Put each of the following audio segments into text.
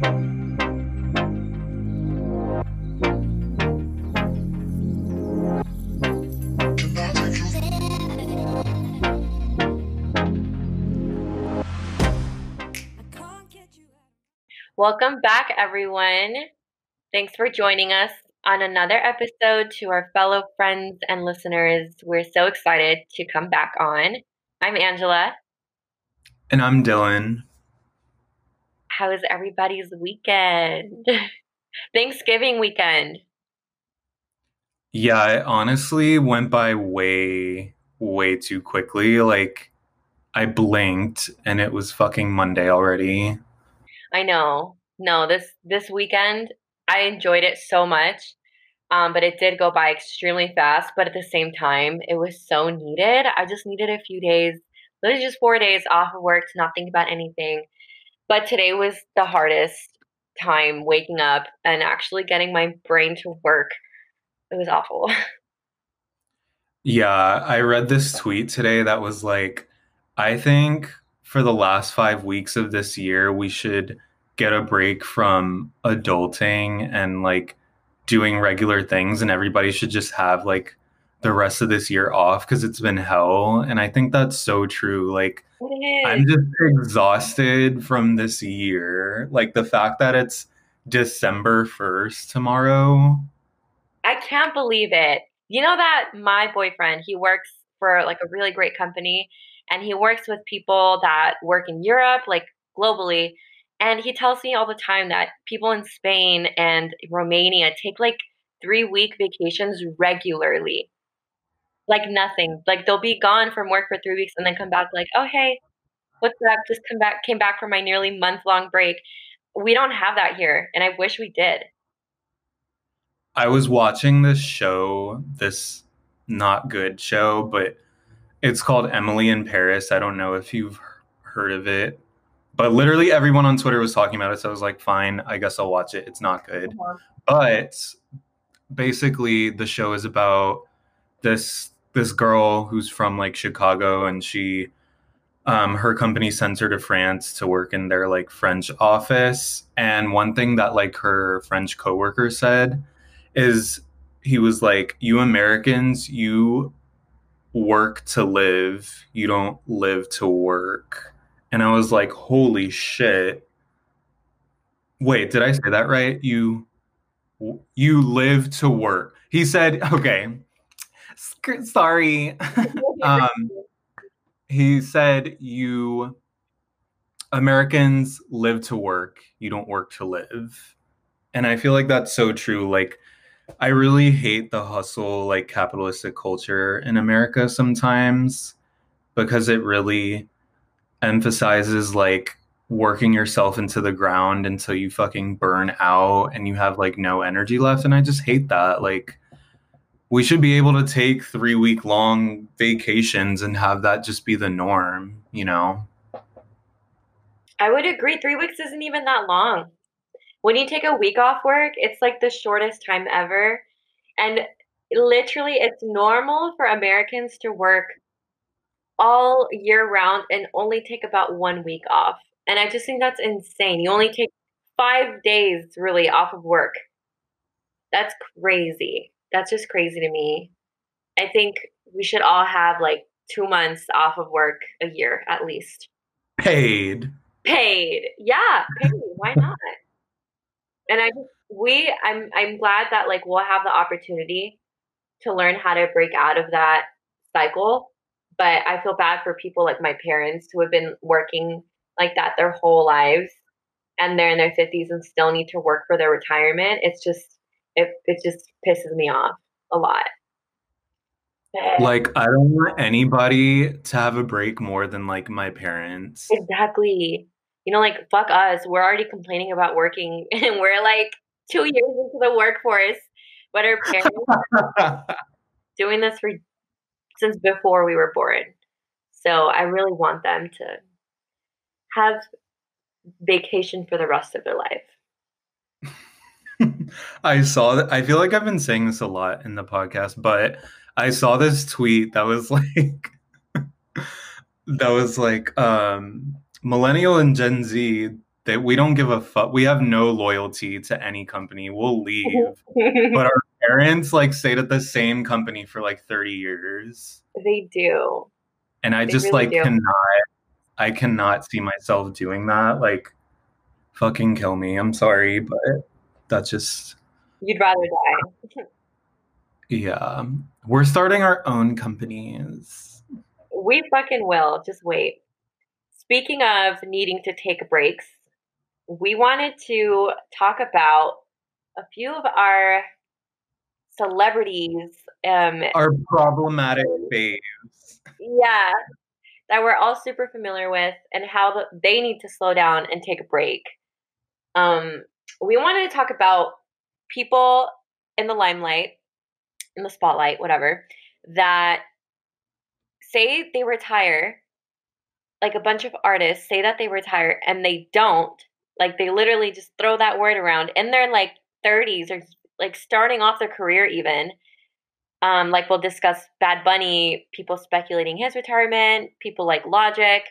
Welcome back, everyone. Thanks for joining us on another episode to our fellow friends and listeners. We're so excited to come back on. I'm Angela. And I'm Dylan. How is everybody's weekend? Thanksgiving weekend. Yeah, it honestly went by way, way too quickly. Like, I blinked and it was fucking Monday already. I know. No, this this weekend I enjoyed it so much. Um, but it did go by extremely fast. But at the same time, it was so needed. I just needed a few days, literally just four days off of work to not think about anything. But today was the hardest time waking up and actually getting my brain to work. It was awful. Yeah, I read this tweet today that was like, I think for the last five weeks of this year, we should get a break from adulting and like doing regular things, and everybody should just have like the rest of this year off because it's been hell. And I think that's so true. Like, I'm just exhausted from this year. Like, the fact that it's December 1st tomorrow. I can't believe it. You know that my boyfriend, he works for like a really great company and he works with people that work in Europe, like globally. And he tells me all the time that people in Spain and Romania take like three week vacations regularly. Like nothing. Like they'll be gone from work for three weeks and then come back like, oh hey, what's up? Just come back came back from my nearly month long break. We don't have that here, and I wish we did. I was watching this show, this not good show, but it's called Emily in Paris. I don't know if you've heard of it, but literally everyone on Twitter was talking about it. So I was like, fine, I guess I'll watch it. It's not good. Uh-huh. But basically, the show is about this this girl who's from like Chicago and she um, her company sends her to France to work in their like French office. And one thing that like her French coworker said is he was like, You Americans, you work to live, you don't live to work. And I was like, holy shit. Wait, did I say that right? You you live to work. He said, okay. Sorry. um, he said you Americans live to work, you don't work to live. And I feel like that's so true. Like I really hate the hustle, like capitalistic culture in America sometimes because it really emphasizes like working yourself into the ground until you fucking burn out and you have like no energy left. And I just hate that. Like, we should be able to take three week long vacations and have that just be the norm, you know? I would agree. Three weeks isn't even that long when you take a week off work, it's like the shortest time ever. And literally, it's normal for Americans to work all year round and only take about one week off. And I just think that's insane. You only take five days really off of work. That's crazy. That's just crazy to me. I think we should all have like two months off of work a year at least. Paid. Paid. Yeah, paid. Why not? and I just we I'm I'm glad that like we'll have the opportunity to learn how to break out of that cycle. But I feel bad for people like my parents who have been working like that their whole lives and they're in their 50s and still need to work for their retirement. It's just it it just pisses me off a lot. Like I don't want anybody to have a break more than like my parents. Exactly you know, like fuck us. We're already complaining about working and we're like two years into the workforce. But our parents doing this for since before we were born. So I really want them to have vacation for the rest of their life. I saw that. I feel like I've been saying this a lot in the podcast, but I saw this tweet that was like, that was like, um, millennial and Gen Z, that we don't give a fuck. We have no loyalty to any company. We'll leave. but our parents like stayed at the same company for like 30 years. They do. And I They just really like do. cannot I cannot see myself doing that. Like fucking kill me. I'm sorry, but that's just You'd rather die. yeah. We're starting our own companies. We fucking will. Just wait. Speaking of needing to take breaks, we wanted to talk about a few of our celebrities. Um, Our problematic babes. yeah, that we're all super familiar with, and how the, they need to slow down and take a break. Um, we wanted to talk about people in the limelight, in the spotlight, whatever, that say they retire, like a bunch of artists say that they retire and they don't. Like they literally just throw that word around in their like 30s or like starting off their career even. Um, like we'll discuss Bad Bunny, people speculating his retirement, people like Logic,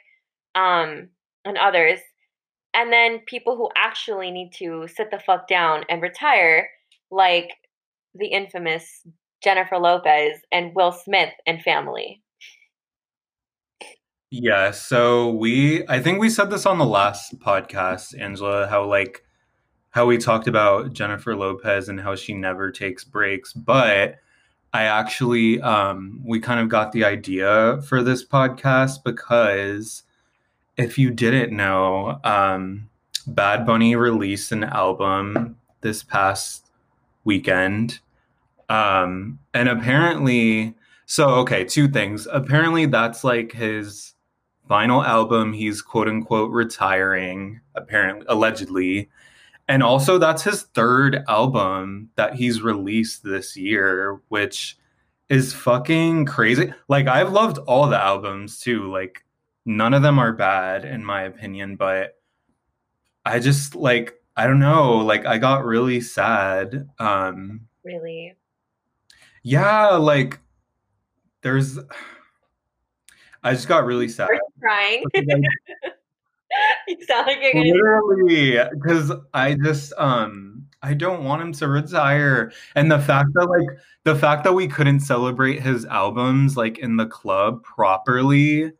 um, and others. And then people who actually need to sit the fuck down and retire, like the infamous Jennifer Lopez and Will Smith and family. Yeah, so we I think we said this on the last podcast, Angela, how like how we talked about Jennifer Lopez and how she never takes breaks, but I actually um we kind of got the idea for this podcast because if you didn't know, um Bad Bunny released an album this past weekend. Um and apparently so okay, two things. Apparently that's like his final album. He's quote unquote retiring, apparently, allegedly. And also, that's his third album that he's released this year, which is fucking crazy. Like, I've loved all the albums too. Like, none of them are bad, in my opinion, but I just, like, I don't know. Like, I got really sad. Um, Really? yeah, like, there's. I just got really sad. Are crying? you sound like you're. Literally, because I just um I don't want him to retire, and the fact that like the fact that we couldn't celebrate his albums like in the club properly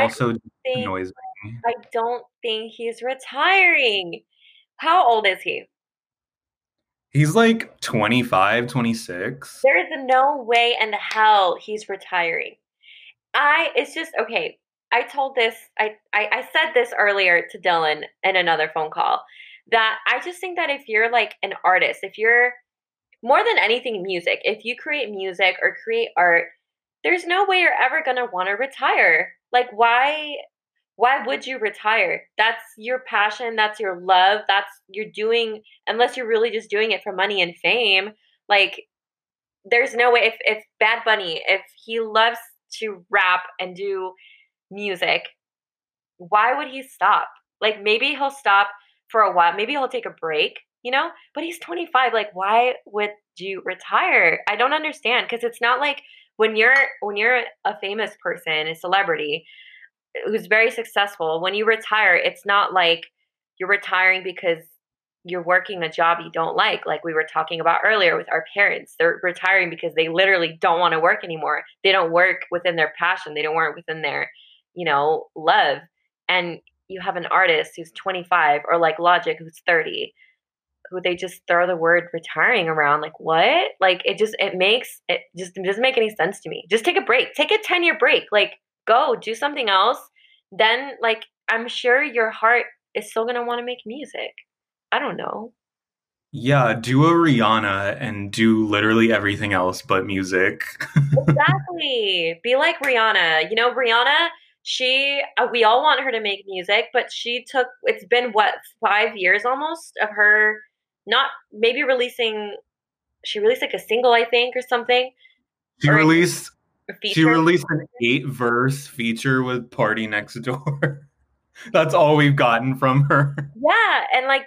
also think, annoys me. I don't think he's retiring. How old is he? He's like 25, 26. There is no way in hell he's retiring. I it's just okay. I told this I, I I said this earlier to Dylan in another phone call that I just think that if you're like an artist, if you're more than anything music, if you create music or create art, there's no way you're ever gonna want to retire. Like why why would you retire? That's your passion, that's your love, that's you're doing unless you're really just doing it for money and fame. Like there's no way if if Bad Bunny, if he loves to rap and do music, why would he stop? Like maybe he'll stop for a while, maybe he'll take a break, you know? But he's 25, like why would you retire? I don't understand because it's not like when you're when you're a famous person, a celebrity who's very successful, when you retire, it's not like you're retiring because you're working a job you don't like like we were talking about earlier with our parents. They're retiring because they literally don't want to work anymore. They don't work within their passion. They don't work within their you know love. And you have an artist who's 25 or like logic who's 30 who they just throw the word retiring around like what like it just it makes it just it doesn't make any sense to me just take a break take a 10 year break like go do something else then like i'm sure your heart is still going to want to make music I don't know. Yeah, do a Rihanna and do literally everything else but music. Exactly. Be like Rihanna. You know, Rihanna, she, uh, we all want her to make music, but she took, it's been what, five years almost of her not maybe releasing, she released like a single, I think, or something. She Or- released she released an eight verse feature with Party Next Door. That's all we've gotten from her. Yeah, and like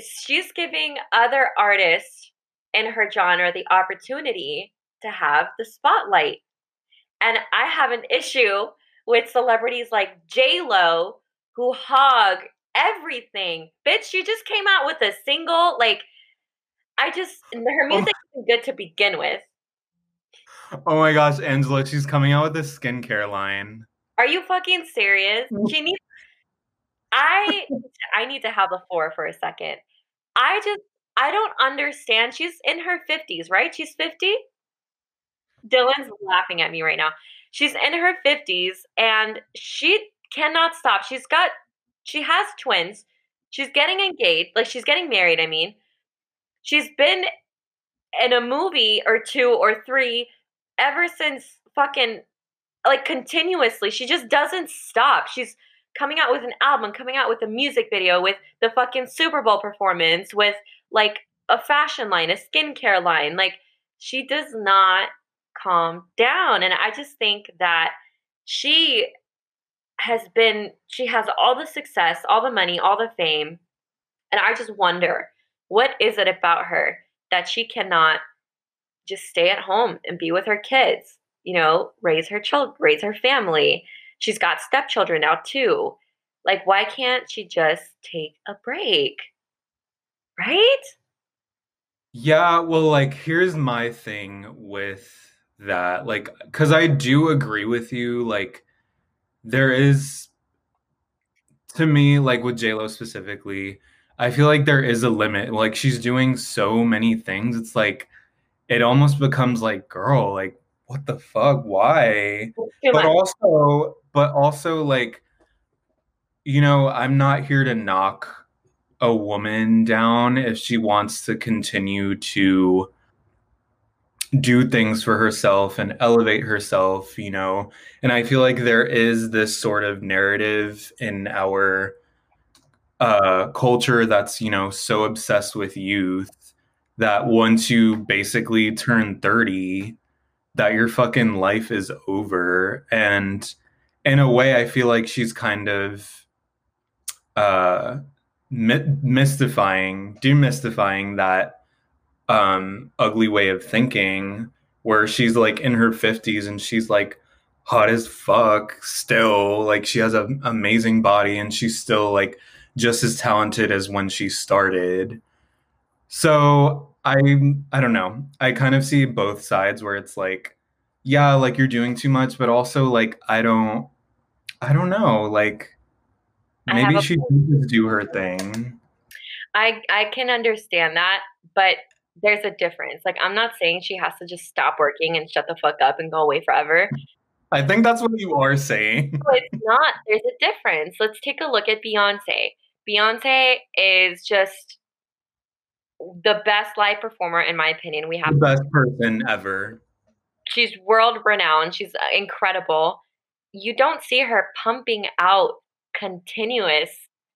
she's giving other artists in her genre the opportunity to have the spotlight. And I have an issue with celebrities like J Lo who hog everything. Bitch, she just came out with a single. Like, I just, oh her Oh music is good to begin with. Oh my gosh, Angela, she's coming out with a skincare line. Are you fucking serious? She needs, I, I need to have the floor for a second. I just, I don't understand. She's in her 50s, right? She's 50? Dylan's laughing at me right now. She's in her 50s and she cannot stop. She's got, she has twins. She's getting engaged. Like, she's getting married, I mean. She's been in a movie or two or three ever since fucking, like, continuously. She just doesn't stop. She's coming out with an album, coming out with a music video, with the fucking Super Bowl performance, with, like, a fashion line, a skincare line. Like, she does not calm down. And I just think that she has been, she has all the success, all the money, all the fame. And I just wonder, what is it about her that she cannot just stay at home and be with her kids? You know, raise her child, raise her family. She's got stepchildren now too. Like, why can't she just take a break? Right? Yeah, well, like, here's my thing with that. Like, because I do agree with you. Like, there is, to me, like with JLo specifically, I feel like there is a limit. Like, she's doing so many things. It's like, it almost becomes like, girl, like, what the fuck? Why? But also, but also, like, you know, I'm not here to knock a woman down if she wants to continue to do things for herself and elevate herself, you know. And I feel like there is this sort of narrative in our uh, culture that's, you know, so obsessed with youth that once you basically turn 30, that your fucking life is over. And in a way, I feel like she's kind of uh, my- mystifying, demystifying that um, ugly way of thinking where she's like in her 50s and she's like hot as fuck still. Like she has an amazing body and she's still like just as talented as when she started. So I I don't know. I kind of see both sides where it's like, yeah, like you're doing too much, but also like I don't I don't know, like maybe she should just do her thing. I I can understand that, but there's a difference. Like I'm not saying she has to just stop working and shut the fuck up and go away forever. I think that's what you are saying. No, it's not. There's a difference. Let's take a look at Beyonce. Beyonce is just the best live performer in my opinion. We have The best person ever. she's world renowned. She's uh, incredible. You don't see her pumping out continuous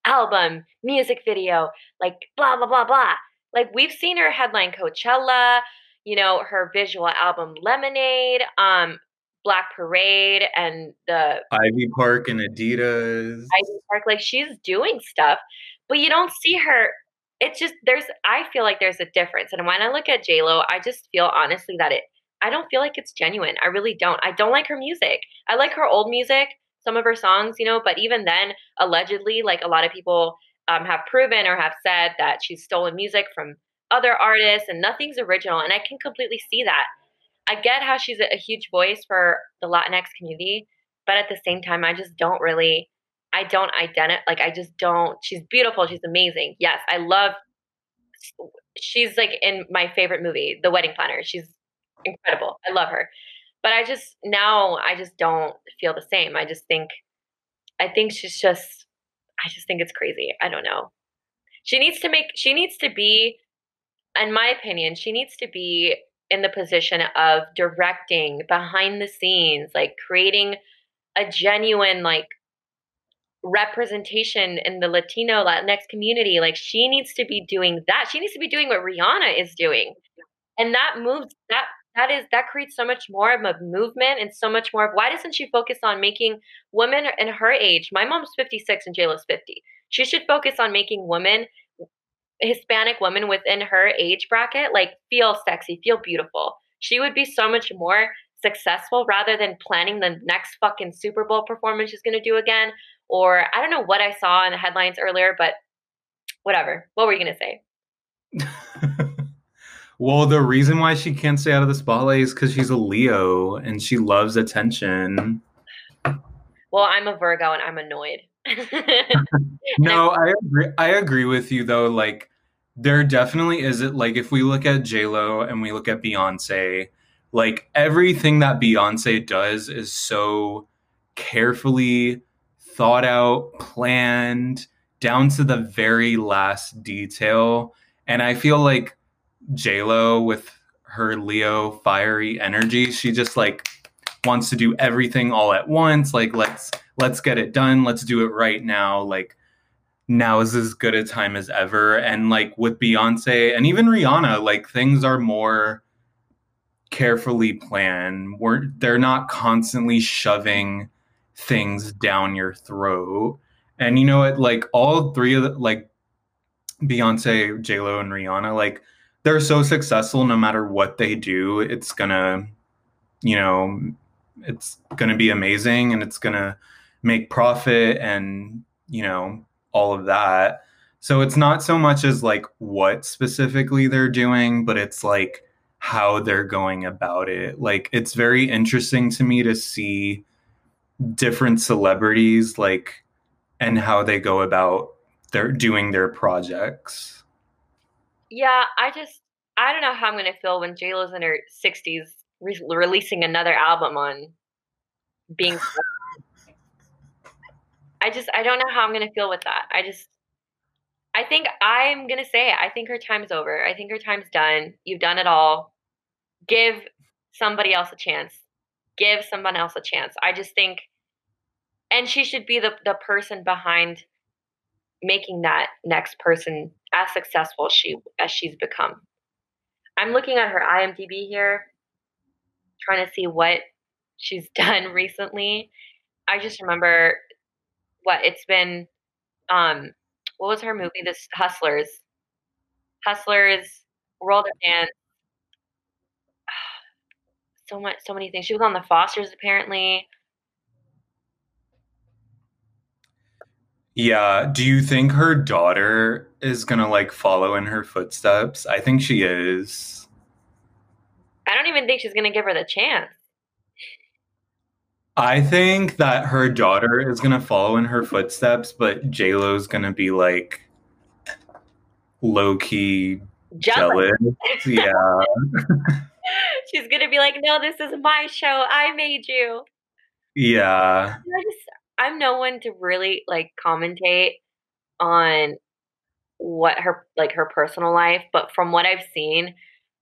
album, music video, like blah blah blah blah. Like we've seen her headline Coachella, you know, her visual album Lemonade, um Black Parade and the Ivy Park and Adidas. Ivy Park like she's doing stuff, but you don't see her it's just there's I feel like there's a difference. And when I look at J Lo, I just feel honestly that it I don't feel like it's genuine. I really don't. I don't like her music. I like her old music, some of her songs, you know, but even then, allegedly, like a lot of people um, have proven or have said that she's stolen music from other artists and nothing's original. And I can completely see that. I get how she's a, a huge voice for the Latinx community, but at the same time, I just don't really, I don't identify, like, I just don't, she's beautiful. She's amazing. Yes, I love, she's like in my favorite movie, The Wedding Planner. She's incredible. I love her. But I just now I just don't feel the same. I just think I think she's just I just think it's crazy. I don't know. She needs to make she needs to be in my opinion, she needs to be in the position of directing behind the scenes, like creating a genuine like representation in the Latino Latinx community. Like she needs to be doing that. She needs to be doing what Rihanna is doing. And that moves that that is that creates so much more of a movement and so much more of why doesn't she focus on making women in her age my mom's 56 and J Lo's 50 she should focus on making women hispanic women within her age bracket like feel sexy feel beautiful she would be so much more successful rather than planning the next fucking super bowl performance she's going to do again or I don't know what I saw in the headlines earlier, but whatever. What were you going to say? well, the reason why she can't stay out of the spotlight is because she's a Leo and she loves attention. Well, I'm a Virgo and I'm annoyed. no, I agree. I agree with you though. Like, there definitely is it. Like, if we look at J Lo and we look at Beyonce, like everything that Beyonce does is so carefully thought out, planned down to the very last detail. And I feel like J Lo with her Leo fiery energy, she just like wants to do everything all at once. Like let's let's get it done. Let's do it right now. Like now is as good a time as ever. And like with Beyonce and even Rihanna, like things are more carefully planned. We're they're not constantly shoving things down your throat. And you know what? Like all three of the like Beyonce, J Lo, and Rihanna, like they're so successful. No matter what they do, it's gonna, you know, it's gonna be amazing, and it's gonna make profit, and you know, all of that. So it's not so much as like what specifically they're doing, but it's like how they're going about it. Like it's very interesting to me to see different celebrities like and how they go about their doing their projects. Yeah, I just I don't know how I'm gonna feel when J Lo's in her 60s re- releasing another album on being. I just I don't know how I'm gonna feel with that. I just I think I'm gonna say it. I think her time's over. I think her time's done. You've done it all. Give somebody else a chance. Give someone else a chance. I just think and she should be the, the person behind making that next person as successful as she as she's become. I'm looking at her IMDb here, trying to see what she's done recently. I just remember what it's been. Um, what was her movie? This Hustlers, Hustlers, World of Dance. So much, so many things. She was on The Fosters apparently. Yeah. Do you think her daughter is gonna like follow in her footsteps? I think she is. I don't even think she's gonna give her the chance. I think that her daughter is gonna follow in her footsteps, but J Lo's gonna be like low key jealous. jealous. yeah. She's gonna be like, "No, this is my show. I made you." Yeah. I just, I'm no one to really like commentate on what her like her personal life, but from what I've seen,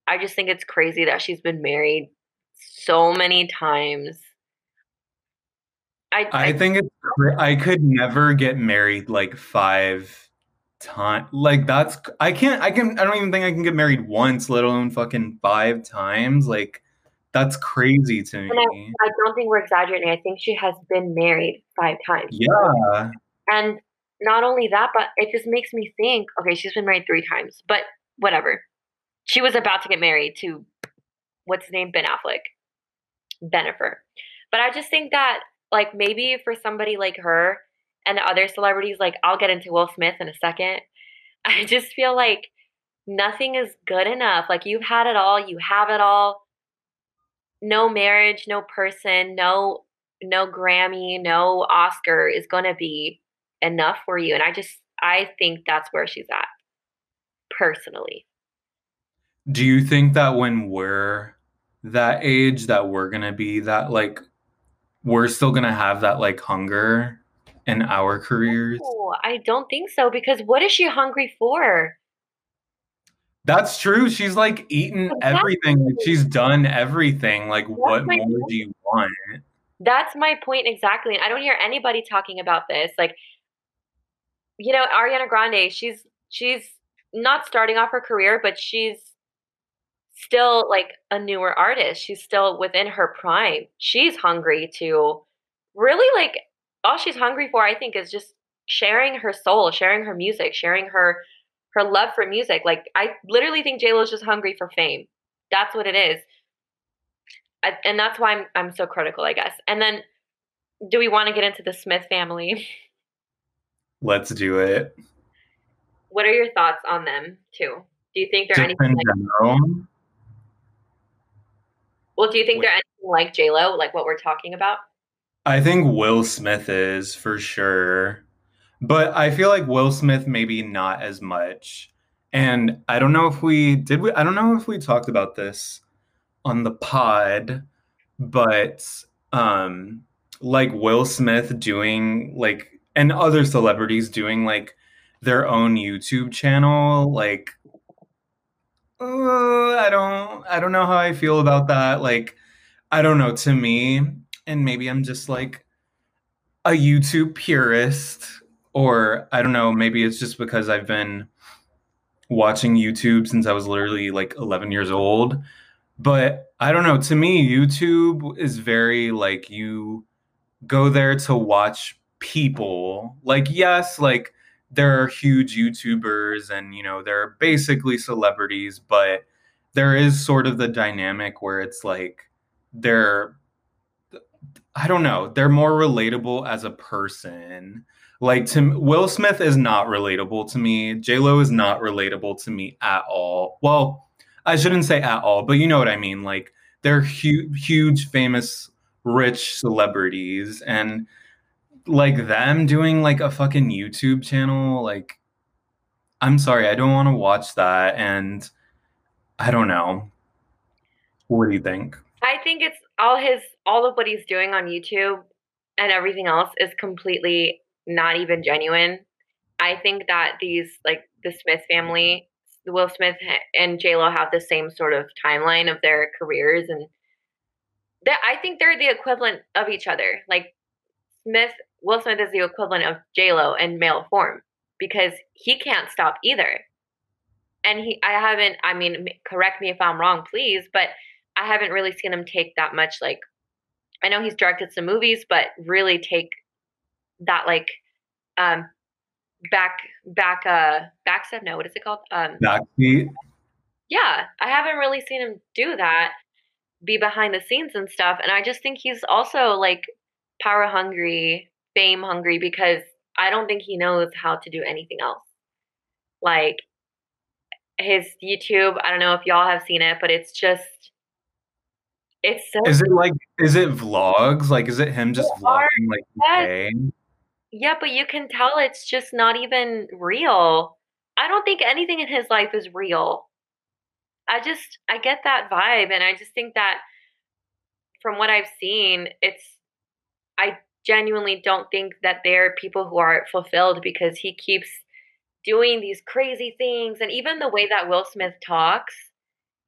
I just think it's crazy that she's been married so many times. I I, I think it's I could never get married like five times. Like that's I can't I can I don't even think I can get married once, let alone fucking five times. Like that's crazy to me. I, I, don't think we're exaggerating. I think she has been married five times. Yeah. And not only that, but it just makes me think okay, she's been married three times, but whatever. She was about to get married to what's his name? Ben Affleck. Bennifer. But I just think that, like, maybe for somebody like her and the other celebrities, like, I'll get into Will Smith in a second. I just feel like nothing is good enough. Like, you've had it all, you have it all no marriage, no person, no no Grammy, no Oscar is going to be enough for you. And I just I think that's where she's at personally. Do you think that when we're that age that we're going to be that like we're still going to have that like hunger in our careers? No, I don't think so because what is she hungry for? That's true. She's like eaten everything. Like she's done everything. Like That's what more point. do you want? That's my point exactly. And I don't hear anybody talking about this. Like, you know, Ariana Grande, she's she's not starting off her career, but she's still like a newer artist. She's still within her prime. She's hungry to really like all she's hungry for, I think, is just sharing her soul, sharing her music, sharing her her love for music. Like I literally think J Lo's just hungry for fame. That's what it is, I, and that's why I'm I'm so critical, I guess. And then, do we want to get into the Smith family? Let's do it. What are your thoughts on them too? Do you think they're Just anything in like well, do you think they're anything like J Lo, like what we're talking about? I think Will Smith is for sure. But I feel like Will Smith maybe not as much. And I don't know if we did we I don't know if we talked about this on the pod, but um like Will Smith doing like and other celebrities doing like their own YouTube channel, like uh, I don't I don't know how I feel about that. Like I don't know, to me, and maybe I'm just like a YouTube purist, or I don't know, maybe it's just because I've been watching YouTube since I was literally like 11 years old. But I don't know, to me, YouTube is very like you go there to watch people. Like, yes, like there are huge YouTubers and, you know, they're basically celebrities, but there is sort of the dynamic where it's like they're I don't know, they're more relatable as a person. Like to Will Smith is not relatable to me. J Lo is not relatable to me at all. Well, I shouldn't say at all, but you know what I mean. Like they're huge, huge, famous, rich celebrities, and like them doing like a fucking YouTube channel. Like, I'm sorry, I don't want to watch that, and I don't know. What do you think? I think it's all his all of what he's doing on YouTube and everything else is completely not even genuine. I think that these like the Smith family, Will Smith and J Lo have the same sort of timeline of their careers, and that I think they're the equivalent of each other. Like Smith, Will Smith is the equivalent of J Lo in male form because he can't stop either. And he, I haven't. I mean, correct me if I'm wrong, please, but I haven't really seen him take that much like I know he's directed some movies, but really take that like um back back uh back step no what is it called um Backseat. yeah i haven't really seen him do that be behind the scenes and stuff and i just think he's also like power hungry fame hungry because i don't think he knows how to do anything else like his youtube i don't know if y'all have seen it but it's just it's so Is it like is it vlogs? Like is it him just vlogging like yes. Yeah, but you can tell it's just not even real. I don't think anything in his life is real. I just I get that vibe and I just think that from what I've seen, it's I genuinely don't think that there are people who are fulfilled because he keeps doing these crazy things and even the way that Will Smith talks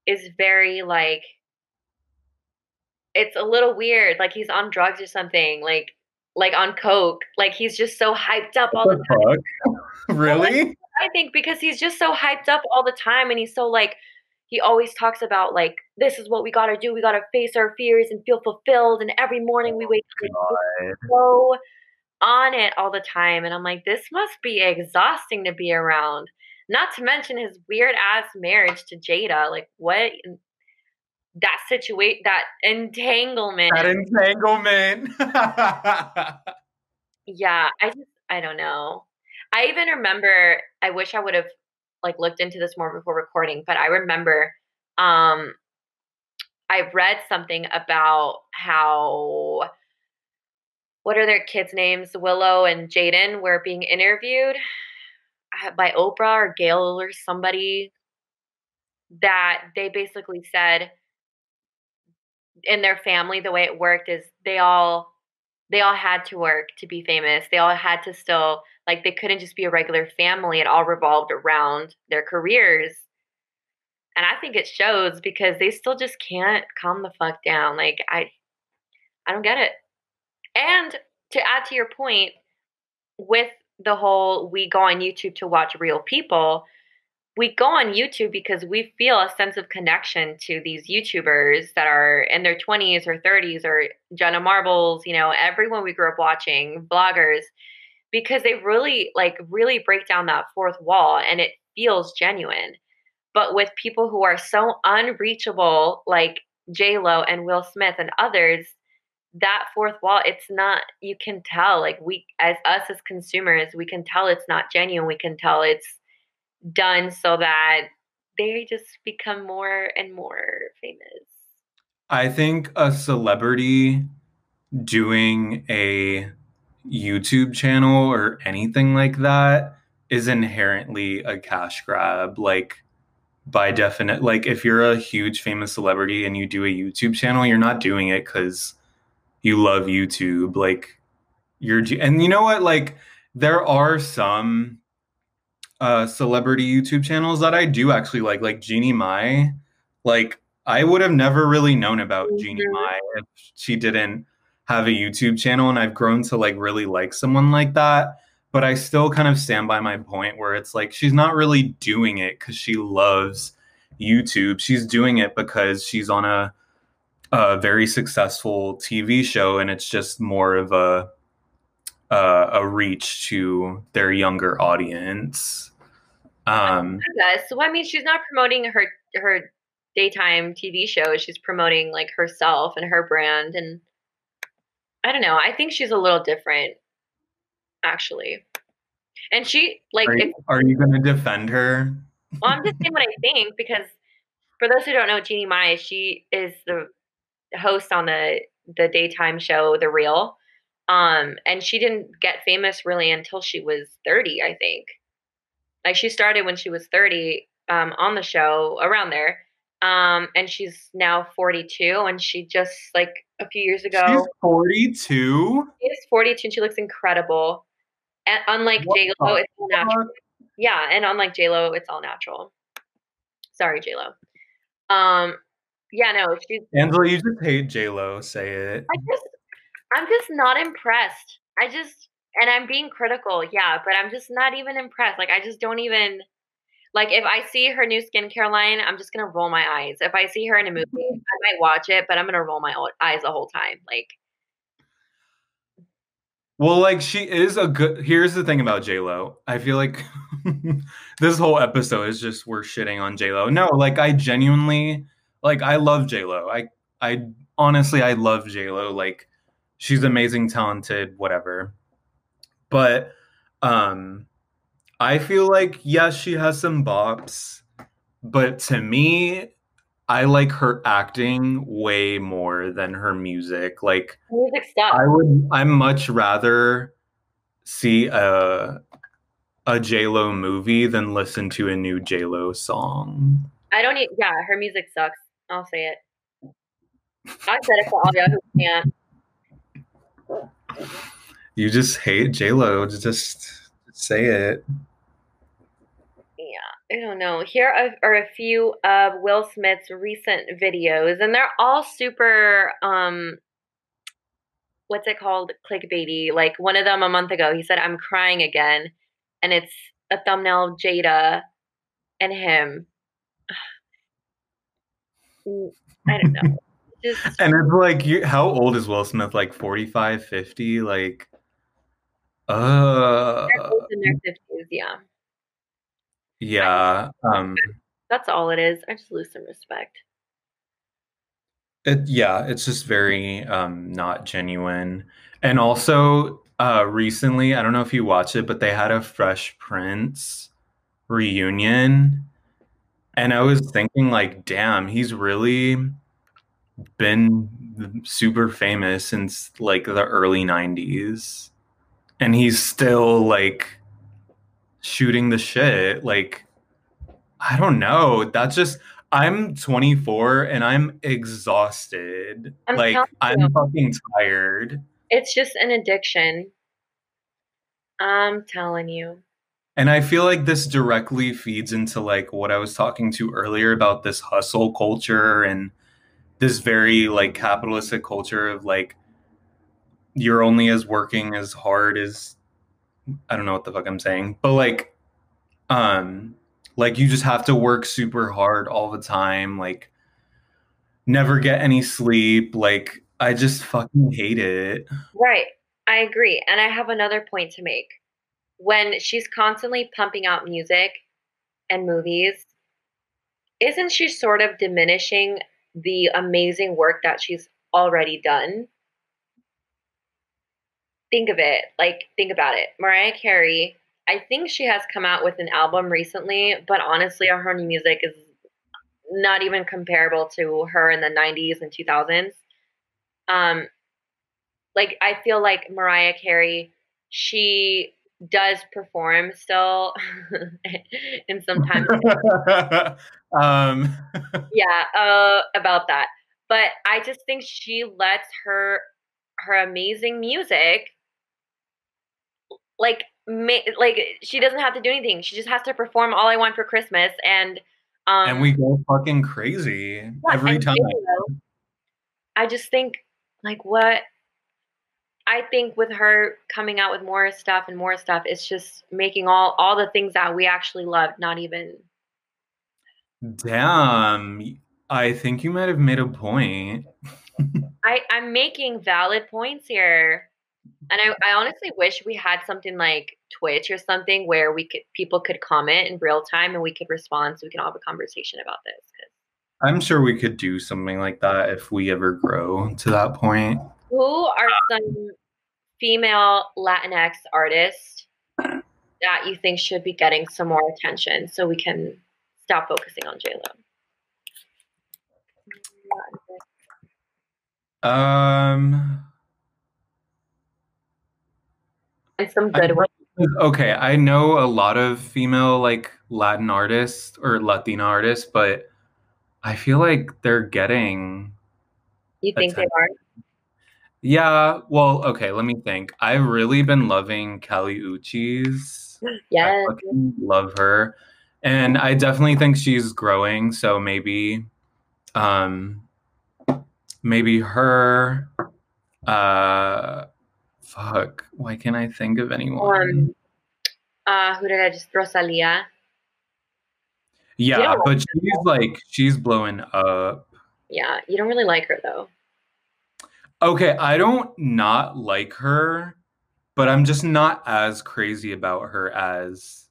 is very like it's a little weird like he's on drugs or something like like on coke like he's just so hyped up all the the fuck? really? I think because he's just so hyped up all the time and he's so like he always talks about like this is what we got to do. We got to face our fears and feel fulfilled and every morning we oh wake up so on it all the time. And I'm like this must be exhausting to be around. Not to mention his weird ass marriage to Jada like what that situation that entanglement That entanglement. Yeah, I just I don't know. I even remember I wish I would have like looked into this more before recording, but I remember um I read something about how what are their kids' names? Willow and Jaden were being interviewed uh, by Oprah or Gail or somebody that they basically said in their family the way it worked is they all they all had to work to be famous. They all had to still like they couldn't just be a regular family. It all revolved around their careers. And I think it shows because they still just can't calm the fuck down. Like I I don't get it. And to add to your point with the whole we go on YouTube to watch real people, we go on YouTube because we feel a sense of connection to these YouTubers that are in their 20s or 30s or Jenna Marbles, you know, everyone we grew up watching, bloggers, because they really like really break down that fourth wall and it feels genuine. But with people who are so unreachable, like J Lo and Will Smith and others, that fourth wall, it's not, you can tell, like, we, as us as consumers, we can tell it's not genuine. We can tell it's done so that they just become more and more famous. I think a celebrity doing a YouTube channel or anything like that is inherently a cash grab. Like, by definite, like, if you're a huge famous celebrity and you do a YouTube channel, you're not doing it because you love YouTube. Like, you're, and you know what? Like, there are some uh, celebrity YouTube channels that I do actually like, like Jeannie Mai. Like, I would have never really known about. Jeannie Mai if she didn't have a YouTube channel, and I've grown to like really like someone like that. But I still kind of stand by my point where it's like she's not really doing it because she loves YouTube. She's doing it because she's on a, a very successful TV show, and it's just more of a uh, a reach to their younger audience. Um. So I mean, she's not promoting her her daytime TV show. She's promoting like herself and her brand, and I don't know. I think she's a little different, actually. And she like. Are you, are you going to defend her? Well, I'm just saying what I think because for those who don't know, Jeannie Mai, she is the host on the the daytime show The Real um, and she didn't get famous really until she was 30, I think. Like she started when she was 30 um, on the show around there. Um, and she's now 42 and she just like a few years ago. She's 42? She's 42 and she looks incredible. And unlike J Lo, it's all natural. Yeah, and unlike J Lo, it's all natural. Sorry, J Lo. Um, yeah, no, she's Angela. You just hate J Lo. Say it. I just I'm just not impressed. I just and I'm being critical, yeah, but I'm just not even impressed. Like I just don't even like if I see her new skincare line, I'm just gonna roll my eyes. If I see her in a movie, mm-hmm. I might watch it, but I'm gonna roll my eyes the whole time. Like well, like she is a good. Here's the thing about J Lo. I feel like this whole episode is just we're shitting on J Lo. No, like I genuinely like I love J Lo. I I honestly I love J Lo. Like she's amazing, talented, whatever. But um I feel like yes, she has some bops, but to me, I like her acting way more than her music. Like music stuff. I would I much rather see a a J Lo movie than listen to a new J Lo song. I don't. Need, yeah, her music sucks. I'll say it. I said it for all y'all who can't. You just hate J Lo. Just say it. Yeah, I don't know. Here are, a few of Will Smith's recent videos, and they're all super. um What's it called? Clickbaity. Like one of them a month ago, he said, "I'm crying again," and it's a thumbnail of Jada and him. I don't know. Just and it's like, you, how old is Will Smith? Like 45, 50? Like, uh, in their 50s, yeah. Yeah. Um, That's all it is. I just lose some respect. It, yeah, it's just very um, not genuine. And also, uh, recently, I don't know if you watch it, but they had a Fresh Prince reunion. And I was thinking, like, damn, he's really been super famous since like the early 90s and he's still like shooting the shit like i don't know. That's just i'm 24 and i'm exhausted. I'm like i'm fucking tired. It's just an addiction. I'm telling you. And i feel like this directly feeds into like what i was talking to earlier about this hustle culture and this very like capitalistic culture of like you're only as working as hard as I don't know what the fuck I'm saying, but like um like you just have to work super hard all the time, like never get any sleep, like I just fucking hate it. Right. I agree. And I have another point to make. When she's constantly pumping out music and movies, isn't she sort of diminishing the amazing work that she's already done. Think of it, like think about it. Mariah Carey, I think she has come out with an album recently, but honestly, her new music is not even comparable to her in the 90s and 2000s. Um like I feel like Mariah Carey, she does perform still and sometimes um yeah uh about that but i just think she lets her her amazing music like ma- like she doesn't have to do anything. She just has to perform all i want for christmas and um and we go fucking crazy yeah, every time. J-Lo, i just think like what I think with her coming out with more stuff and more stuff, it's just making all all the things that we actually love not even. damn. I think you might have made a point. I I'm making valid points here, and I I honestly wish we had something like Twitch or something where we could people could comment in real time and we could respond so we can all have a conversation about this. 'cause i'm sure we could do something like that if we ever grow to that point Who are some female Latinx artists that you think should be getting some more attention so we can stop focusing on J Lo? um Some good ones. Okay, I know a lot of female like Latin artists or Latina artists, but I feel like they're getting You think they are? Yeah, well, okay, let me think. I've really been loving Kali Uchis. Yes. love her. And I definitely think she's growing, so maybe um maybe her uh fuck, why can't I think of anyone? Um, uh, who did I just Rosalia? Yeah, Yeah. but she's like she's blowing up. Yeah, you don't really like her though. Okay, I don't not like her, but I'm just not as crazy about her as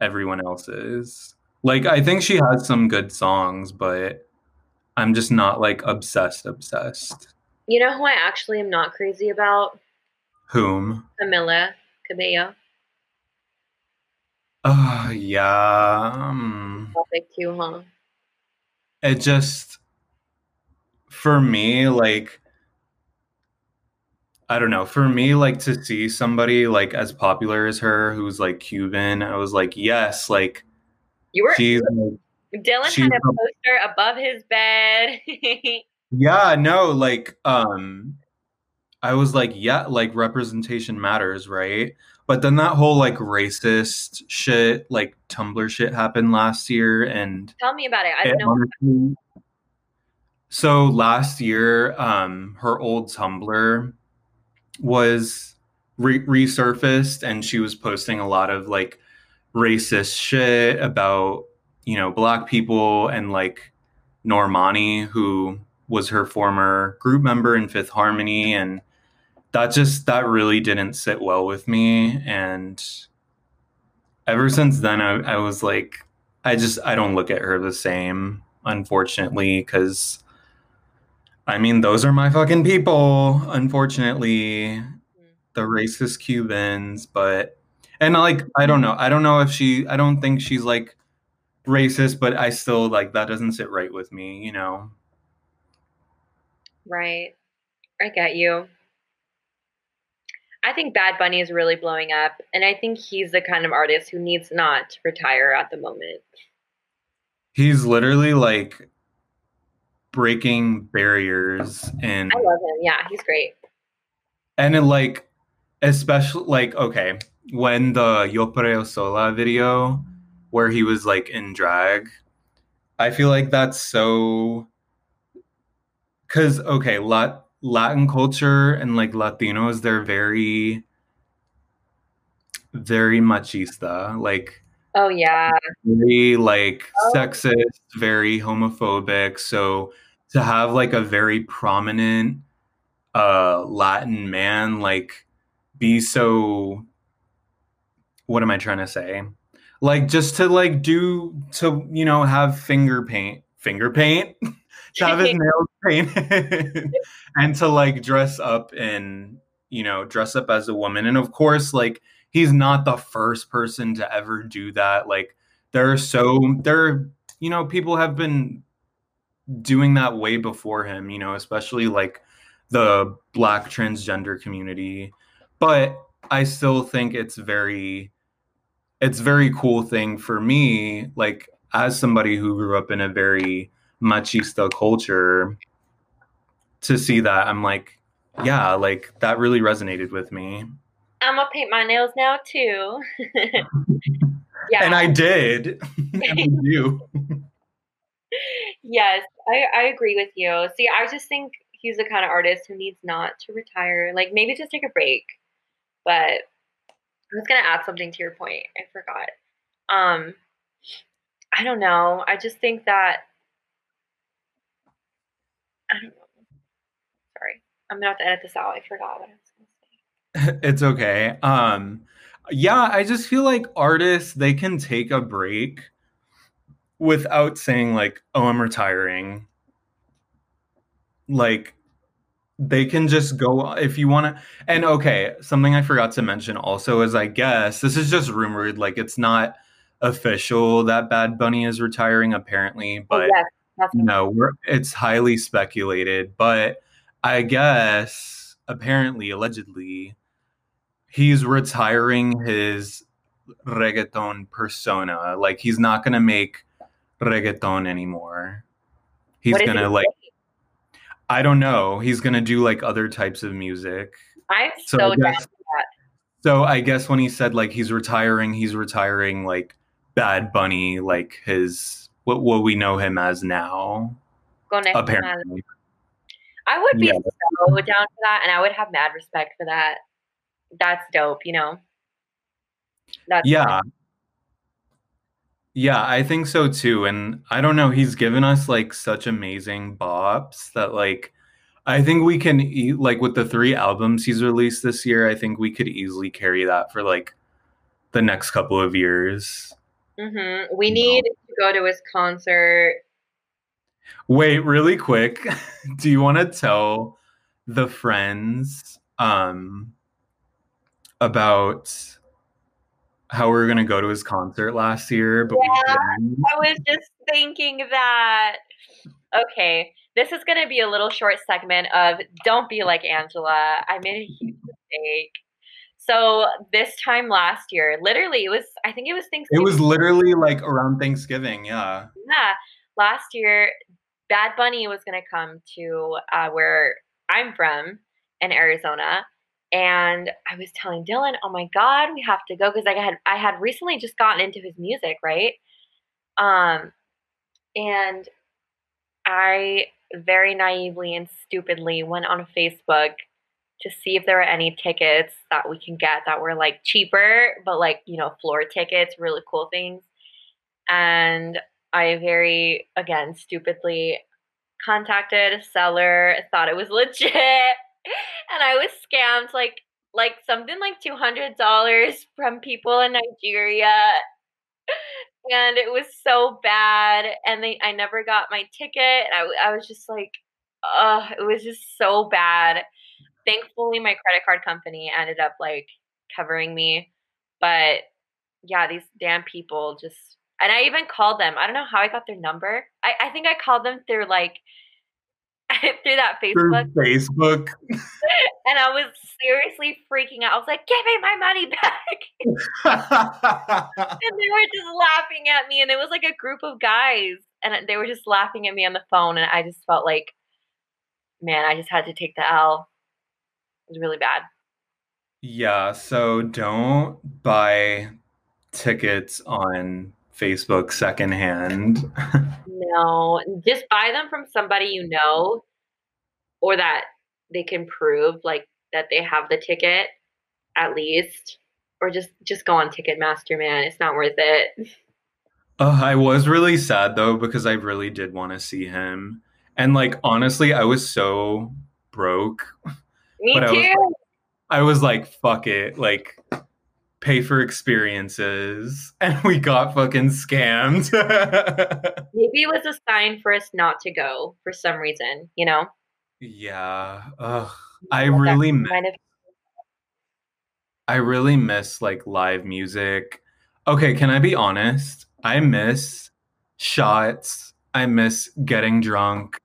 everyone else is. Like I think she has some good songs, but I'm just not like obsessed obsessed. You know who I actually am not crazy about? Whom? Camila Cabello. Oh, yeah. um, Topic too, huh? it just for me like I don't know. For me, like to see somebody like as popular as her, who's like Cuban, I was like, yes, like You were she's Dylan she's had a- poster above his bed. yeah, no, like um, I was like, yeah, like representation matters, right? But then that whole like racist shit, like Tumblr shit happened last year, and Tell me about it. I don't know. so last year, um, her old Tumblr was re- resurfaced, and she was posting a lot of like racist shit about you know black people and like Normani, who was her former group member in Fifth Harmony, and that just that really didn't sit well with me, and ever since then, I, I was like, I just I don't look at her the same, unfortunately, because I mean those are my fucking people. Unfortunately, the racist Cubans, but and like I don't know, I don't know if she, I don't think she's like racist, but I still like that doesn't sit right with me, you know. Right. I get you. I think Bad Bunny is really blowing up, and I think he's the kind of artist who needs not to retire at the moment. He's literally like breaking barriers and I love him. Yeah, he's great. and it, like especially like okay when the yo Perreo sola video where he was like in drag i feel like that's so because okay Lat- latin culture and like latinos they're very very machista like Oh yeah. very like Oh. sexist, very homophobic. So to have like a very prominent uh Latin man like be so what am I trying to say? Like just to like do to you know have finger paint finger paint to have his nails painted and to like dress up in you know, dress up as a woman. And of course, like he's not the first person to ever do that. Like there are so there, you know, people have been doing that way before him, you know, especially like the black transgender community. But I still think it's very it's very cool thing for me, like as somebody who grew up in a very machista culture, to see that I'm like, yeah, like that really resonated with me. I'm gonna paint my nails now too. yeah, and I did. and you. yes, I, I agree with you. See, I just think he's the kind of artist who needs not to retire. Like maybe just take a break. But I was gonna add something to your point. I forgot. Um, I don't know. I just think that I don't know. Sorry, I'm gonna have to edit this out. I forgot what I was gonna say. it's okay. Um, yeah, I just feel like artists they can take a break without saying like, "Oh, I'm retiring." Like they can just go if you want to and okay something i forgot to mention also is i guess this is just rumored like it's not official that bad bunny is retiring apparently oh, but oh, yes, no it's highly speculated but i guess apparently allegedly he's retiring his reggaeton persona like he's not gonna make reggaeton anymore he's gonna like I don't know. He's gonna do like other types of music. I'm so, so guess, So I guess when he said like he's retiring, he's retiring like Bad Bunny, like his what what we know him as now. Apparently. I would be yeah. so down for that, and I would have mad respect for that. That's dope, you know. That's yeah. Yeah, I think so too. And I don't know, he's given us like such amazing bops that like I think we can like with the three albums he's released this year, I think we could easily carry that for like the next couple of years. Mm-hmm. We need to go to his concert. Wait, really quick. Do you want to tell the friends um about how we were gonna go to his concert last year, but yeah, I was just thinking that. Okay, this is gonna be a little short segment of "Don't be like Angela." I made a huge mistake. So this time last year, literally, it was I think it was Thanksgiving. It was literally like around Thanksgiving, yeah. Yeah, last year, Bad Bunny was gonna come to uh, where I'm from in Arizona and I was telling Dylan, "Oh my god, we have to go because I had I had recently just gotten into his music, right? Um, and I very naively and stupidly went on Facebook to see if there were any tickets that we can get that were like cheaper, but like you know floor tickets, really cool things. And I very again stupidly contacted a seller, thought it was legit and I was scammed like like something like two hundred dollars from people in Nigeria, and it was so bad. And they, I never got my ticket. I, I was just like, oh, it was just so bad. Thankfully, my credit card company ended up like covering me, but yeah, these damn people just. And I even called them. I don't know how I got their number. I, I think I called them through like through that Facebook. Through Facebook. and I was seriously freaking out. I was like, "Give me my money back!" and they were just laughing at me, and it was like a group of guys, and they were just laughing at me on the phone, and I just felt like, man, I just had to take the L. It was really bad. Yeah, so don't buy tickets on Facebook secondhand. no, just buy them from somebody you know or that they can prove like that they have the ticket at least or just just go on Ticketmaster, man. It's not worth it. Uh, I was really sad though because I really did want to see him. And like honestly, I was so broke. Me too. I was, I was like, fuck it. Like pay for experiences and we got fucking scammed. Maybe it was a sign for us not to go for some reason, you know? Yeah. Ugh. I really miss, I really miss like live music. Okay, can I be honest? I miss shots. I miss getting drunk.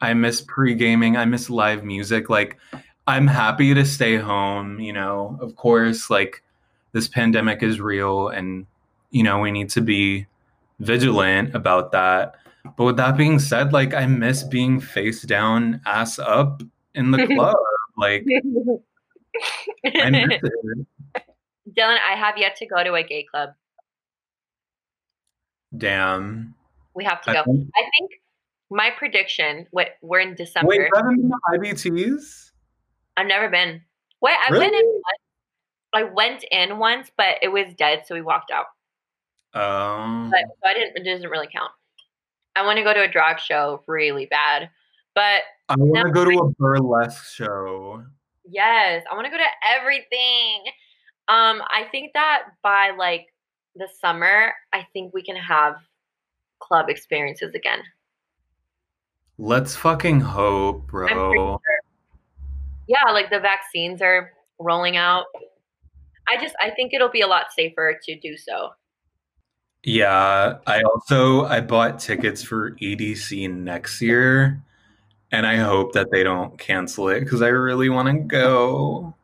I miss pre-gaming. I miss live music. Like I'm happy to stay home, you know. Of course, like this pandemic is real and you know, we need to be vigilant about that. But with that being said, like I miss being face down, ass up in the club. like I miss it. Dylan, I have yet to go to a gay club. Damn. We have to I go. think- I think my prediction. What we're in December. Wait, you haven't been to IBTs? I've never been. Wait, I went in. I went in once, but it was dead, so we walked out. Um, But so I didn't. It doesn't really count. I want to go to a drag show really bad, but I want to go to a burlesque show. yes, I want to go to everything. Um, I think that by like the summer, I think we can have club experiences again. Let's fucking hope, bro. sure. Yeah, like the vaccines are rolling out. I just I think it'll be a lot safer to do so. Yeah, I also I bought tickets for EDC next year, and I hope that they don't cancel it because I really want to go.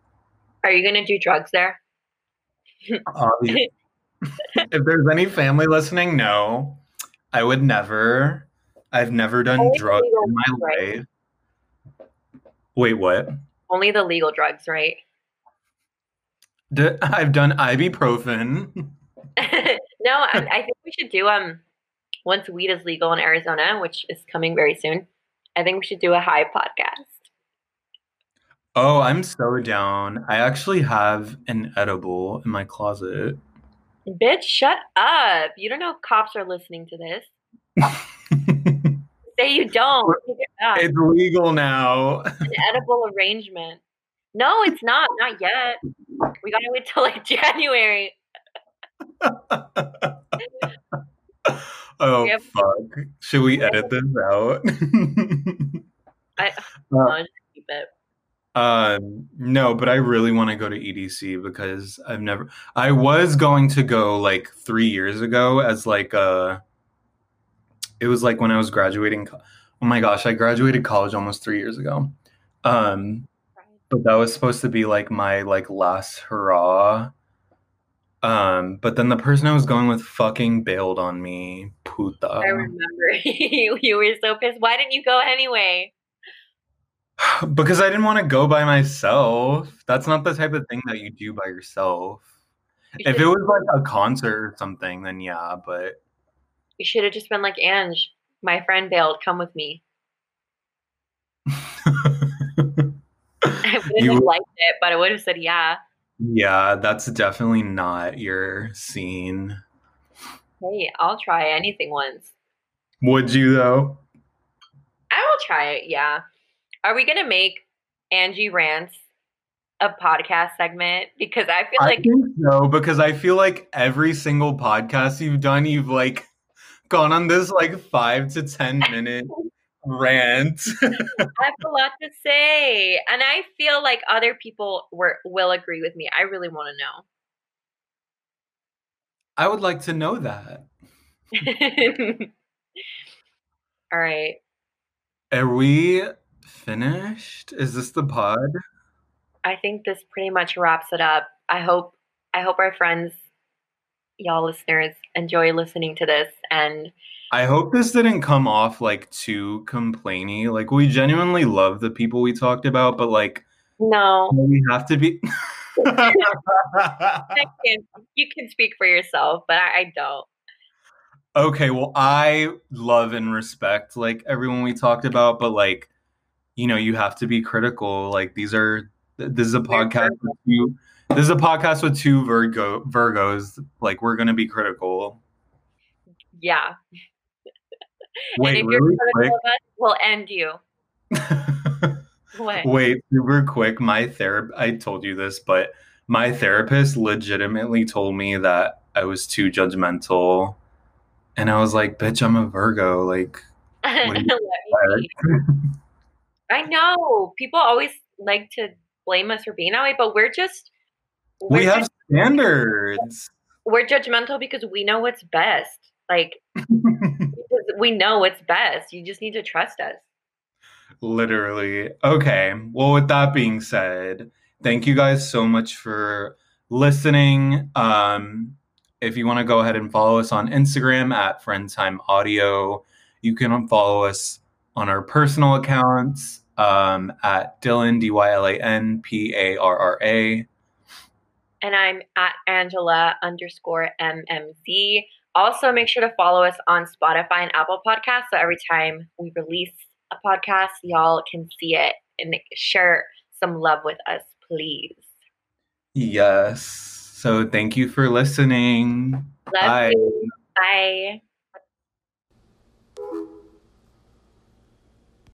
Are you gonna do drugs there? Obvi- if there's any family listening, no, I would never. I've never done Only drugs in my right? life. Wait, what? Only the legal drugs, right? D- I've done ibuprofen. no, I, I think we should do um once weed is legal in Arizona, which is coming very soon. I think we should do a high podcast. Oh, I'm so down. I actually have an edible in my closet. Bitch, shut up! You don't know cops are listening to this. Say you don't. Take it back. it's legal now. An edible arrangement. No, it's not. Not yet. We gotta wait till like January. oh have- fuck! Should we edit this out? I, Uh, keep it. um, no, but I really want to go to EDC because I've never. I was going to go like three years ago as like a. It was like when I was graduating. Oh my gosh, I graduated college almost three years ago. Um, but that was supposed to be like my like last hurrah. Um, but then the person I was going with fucking bailed on me. Puta. I remember you. You were so pissed. Why didn't you go anyway? because I didn't want to go by myself. That's not the type of thing that you do by yourself. You If it was like a concert or something, then yeah, but You should have just been like, Ange, my friend bailed. Come with me. I wouldn't You- have liked it, but I would have said yeah. yeah, that's definitely not your scene. Hey, I'll try anything once. Would you though? I will try it. Yeah. Are we gonna make Angie rants a podcast segment? Because I feel I like think so because I feel like every single podcast you've done, you've like gone on this like five to ten minute rant. I have a lot to say, and I feel like other people were will agree with me. I really want to know. I would like to know that. All right. Are we finished? Is this the pod? I think this pretty much wraps it up. I hope I hope our friends, y'all listeners, enjoy listening to this. And I hope this didn't come off like too complainy. Like we genuinely love the people we talked about, but like no, we have to be. Can, you can speak for yourself, but I, I don't. okay, well, I love and respect like everyone we talked about, but like, you know, you have to be critical. Like these are this is a podcast with two. This is a podcast with two Virgo Virgos. Like we're gonna be critical. Yeah. Wait, and if you're really critical of us, we'll end you. What? Wait, super quick. My therapist, I told you this, but my therapist legitimately told me that I was too judgmental. And I was like, bitch, I'm a Virgo. Like, Let do you. I know people always like to blame us for being that way, but we're just we're we have standards. we're judgmental because we know what's best. Like we know what's best. You just need to trust us. Literally. Okay. Well, with that being said, thank you guys so much for listening. Um, if you want to go ahead and follow us on Instagram at Friendtime Audio, you can follow us on our personal accounts um, at Dylan D Y L A N P A R R A. And I'm at Angela underscore MMZ. Also, make sure to follow us on Spotify and Apple Podcasts. So every time we release a podcast, y'all can see it and share some love with us, please. Yes. So thank you for listening. Love Bye. you. Bye.